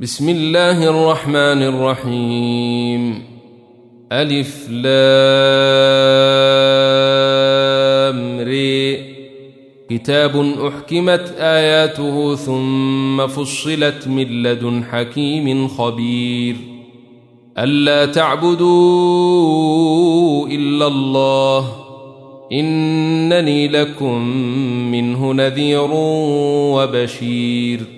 بسم الله الرحمن الرحيم. ألف لام ري كتاب أحكمت آياته ثم فصلت من لدن حكيم خبير. ألا تعبدوا إلا الله. إنني لكم منه نذير وبشير.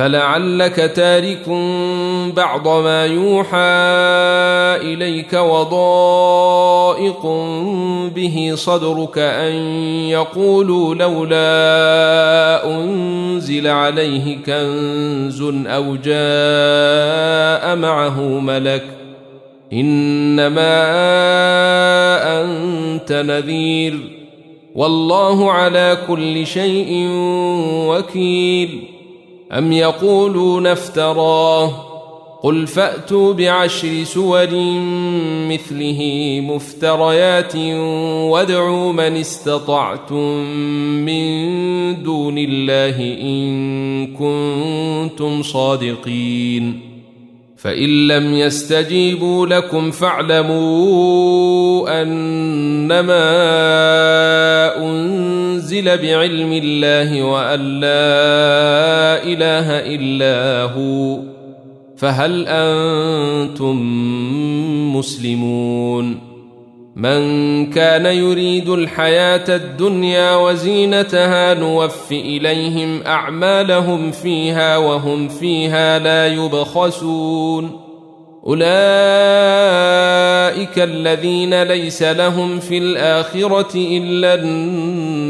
فلعلك تارك بعض ما يوحى اليك وضائق به صدرك ان يقولوا لولا انزل عليه كنز أو جاء معه ملك انما انت نذير والله على كل شيء وكيل أم يقولون افتراه قل فأتوا بعشر سور مثله مفتريات وادعوا من استطعتم من دون الله إن كنتم صادقين فإن لم يستجيبوا لكم فاعلموا أنما أنزل بعلم الله وأن لا إله إلا هو فهل أنتم مسلمون؟ من كان يريد الحياة الدنيا وزينتها نوف إليهم أعمالهم فيها وهم فيها لا يبخسون. أولئك الذين ليس لهم في الآخرة إلا النار.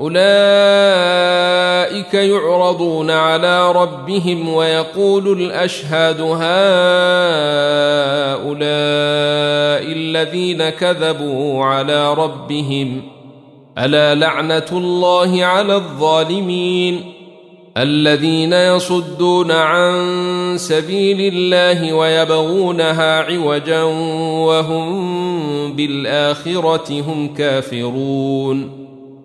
أولئك يعرضون على ربهم ويقول الأشهاد هؤلاء الذين كذبوا على ربهم ألا لعنة الله على الظالمين الذين يصدون عن سبيل الله ويبغونها عوجا وهم بالآخرة هم كافرون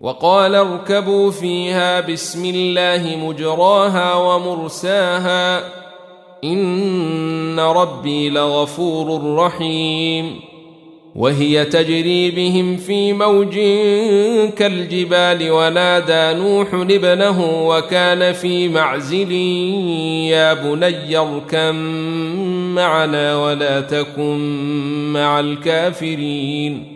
وقال اركبوا فيها بسم الله مجراها ومرساها إن ربي لغفور رحيم. وهي تجري بهم في موج كالجبال ونادى نوح ابنه وكان في معزل يا بني اركم معنا ولا تكن مع الكافرين.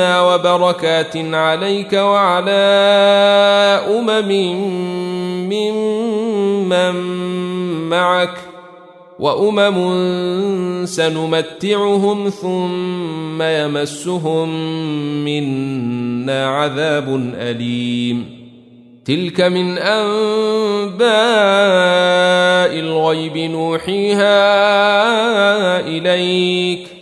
وبركات عليك وعلى امم ممن معك وامم سنمتعهم ثم يمسهم منا عذاب اليم تلك من انباء الغيب نوحيها اليك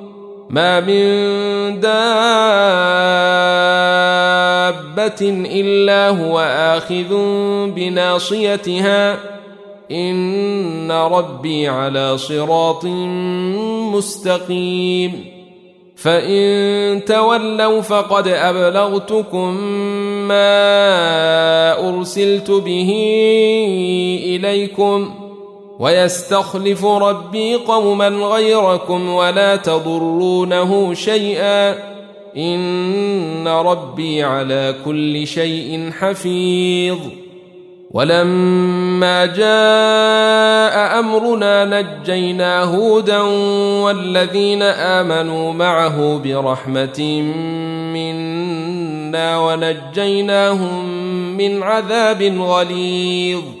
ما من دابة إلا هو آخذ بناصيتها. إن ربي على صراط مستقيم. فإن تولوا فقد أبلغتكم ما أرسلت به إليكم. ويستخلف ربي قوما غيركم ولا تضرونه شيئا. إن ربي على كل شيء حفيظ. ولما جاء أمرنا نجينا هودا والذين آمنوا معه برحمة منا ونجيناهم من عذاب غليظ.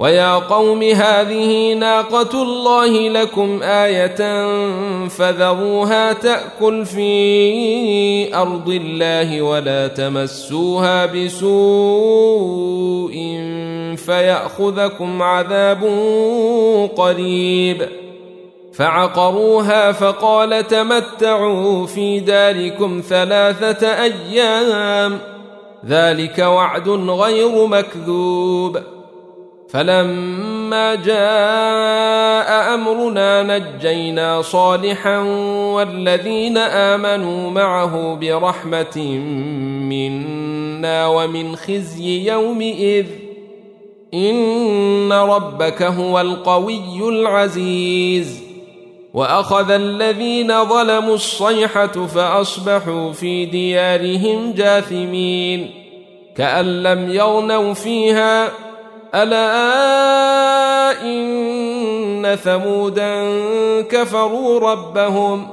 ويا قوم هذه ناقة الله لكم آية فذروها تأكل في أرض الله ولا تمسوها بسوء فيأخذكم عذاب قريب. فعقروها فقال تمتعوا في داركم ثلاثة أيام ذلك وعد غير مكذوب. فلما جاء أمرنا نجينا صالحا والذين آمنوا معه برحمة منا ومن خزي يومئذ إن ربك هو القوي العزيز وأخذ الذين ظلموا الصيحة فأصبحوا في ديارهم جاثمين كأن لم يغنوا فيها ألا إن ثمودا كفروا ربهم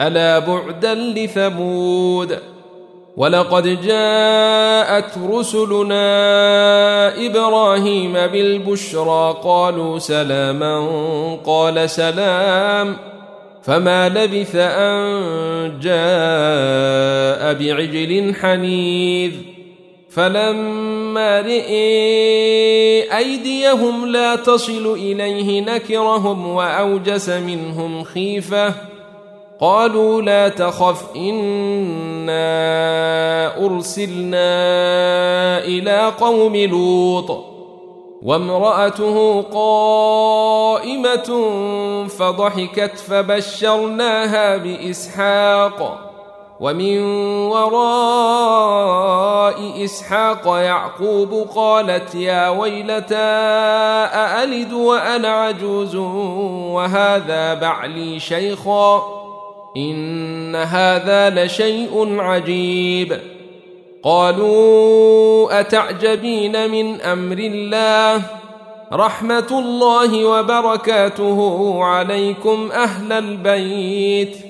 ألا بعدا لثمود ولقد جاءت رسلنا إبراهيم بالبشرى قالوا سلاما قال سلام فما لبث أن جاء بعجل حنيذ فلما رئي أيديهم لا تصل إليه نكرهم وأوجس منهم خيفة. قالوا لا تخف إنا أرسلنا إلى قوم لوط. وامرأته قائمة فضحكت فبشرناها بإسحاق. ومن وراء إسحاق يعقوب قالت يا ويلتى أألد وأنا عجوز وهذا بعلي شيخا إن هذا لشيء عجيب قالوا أتعجبين من أمر الله رحمة الله وبركاته عليكم أهل البيت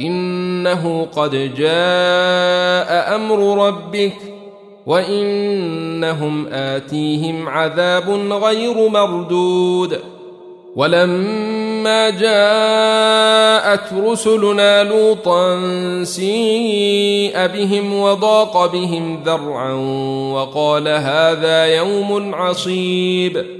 إنه قد جاء أمر ربك وإنهم آتيهم عذاب غير مردود. ولما جاءت رسلنا لوطا سيء بهم وضاق بهم ذرعا وقال هذا يوم عصيب.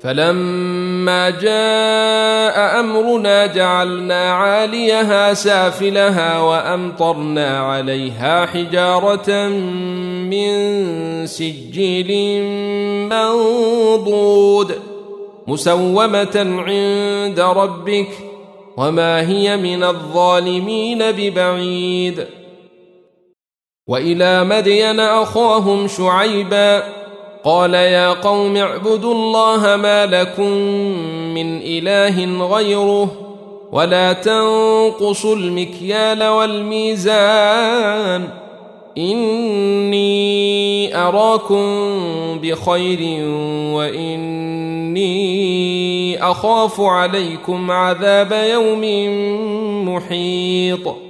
فلما جاء أمرنا جعلنا عاليها سافلها وأمطرنا عليها حجارة من سجيل منضود مسومة عند ربك وما هي من الظالمين ببعيد. وإلى مدين أخاهم شعيبا قال يا قوم اعبدوا الله ما لكم من إله غيره ولا تنقصوا المكيال والميزان إني أراكم بخير وإني أخاف عليكم عذاب يوم محيط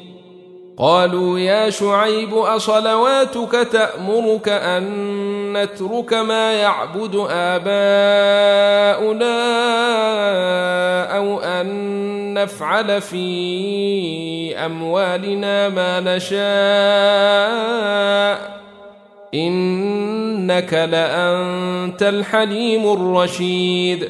قالوا يا شعيب أصلواتك تأمرك أن نترك ما يعبد آباؤنا أو أن نفعل في أموالنا ما نشاء؟ إنك لأنت الحليم الرشيد.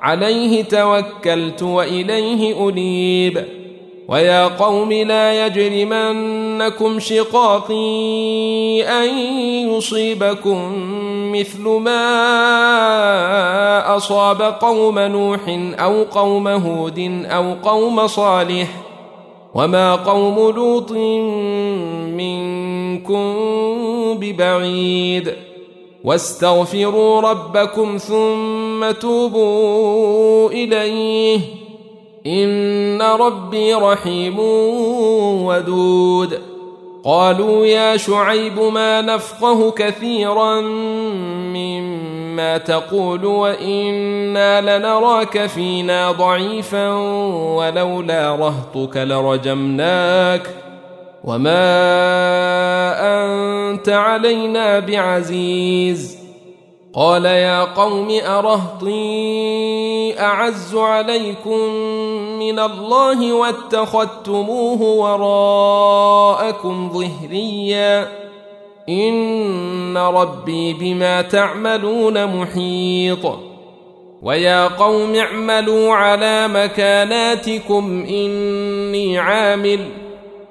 عليه توكلت وإليه أنيب. ويا قوم لا يجرمنكم شقاقي أن يصيبكم مثل ما أصاب قوم نوح أو قوم هود أو قوم صالح. وما قوم لوط منكم ببعيد. واستغفروا ربكم ثم توبوا إليه. إن ربي رحيم ودود. قالوا يا شعيب ما نفقه كثيرا مما تقول وإنا لنراك فينا ضعيفا ولولا رهطك لرجمناك. وما أنت علينا بعزيز. قال يا قوم أرهطي أعز عليكم من الله واتخذتموه وراءكم ظهريا. إن ربي بما تعملون محيط. ويا قوم اعملوا على مكاناتكم إني عامل.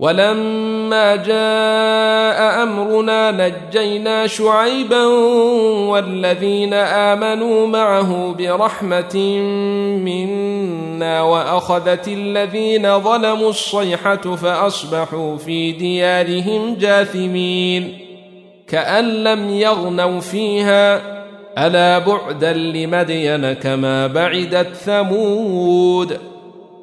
ولما جاء أمرنا نجينا شعيبا والذين آمنوا معه برحمة منا وأخذت الذين ظلموا الصيحة فأصبحوا في ديارهم جاثمين كأن لم يغنوا فيها ألا بعدا لمدين كما بعدت ثمود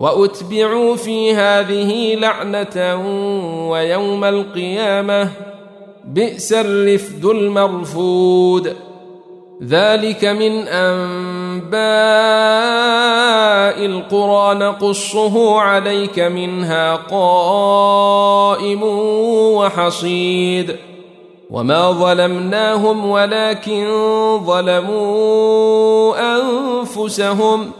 وأتبعوا في هذه لعنة ويوم القيامة بئس الرفد المرفود. ذلك من أنباء القرى نقصه عليك منها قائم وحصيد. وما ظلمناهم ولكن ظلموا أنفسهم.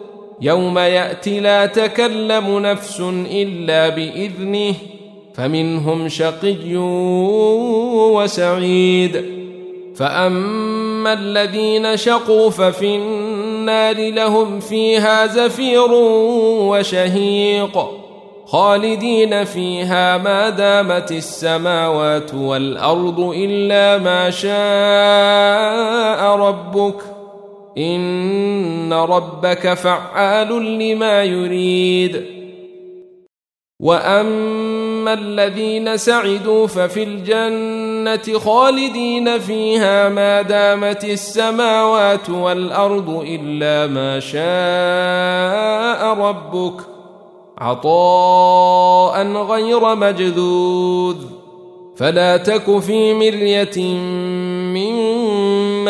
يوم يأتي لا تكلم نفس إلا بإذنه فمنهم شقي وسعيد. فأما الذين شقوا ففي النار لهم فيها زفير وشهيق خالدين فيها ما دامت السماوات والأرض إلا ما شاء ربك. ان ربك فعال لما يريد. واما الذين سعدوا ففي الجنه خالدين فيها ما دامت السماوات والارض الا ما شاء ربك عطاء غير مجذوذ. فلا تك في مريه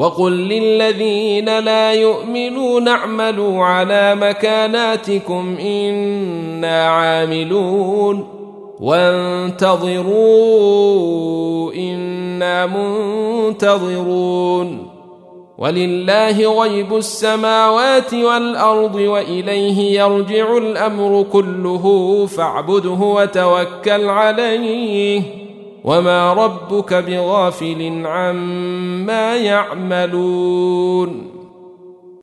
وقل للذين لا يؤمنون اعملوا على مكاناتكم أنا عاملون وانتظروا أنا منتظرون ولله غيب السماوات والأرض وإليه يرجع الأمر كله فاعبده وتوكل عليه وما ربك بغافل عما يعملون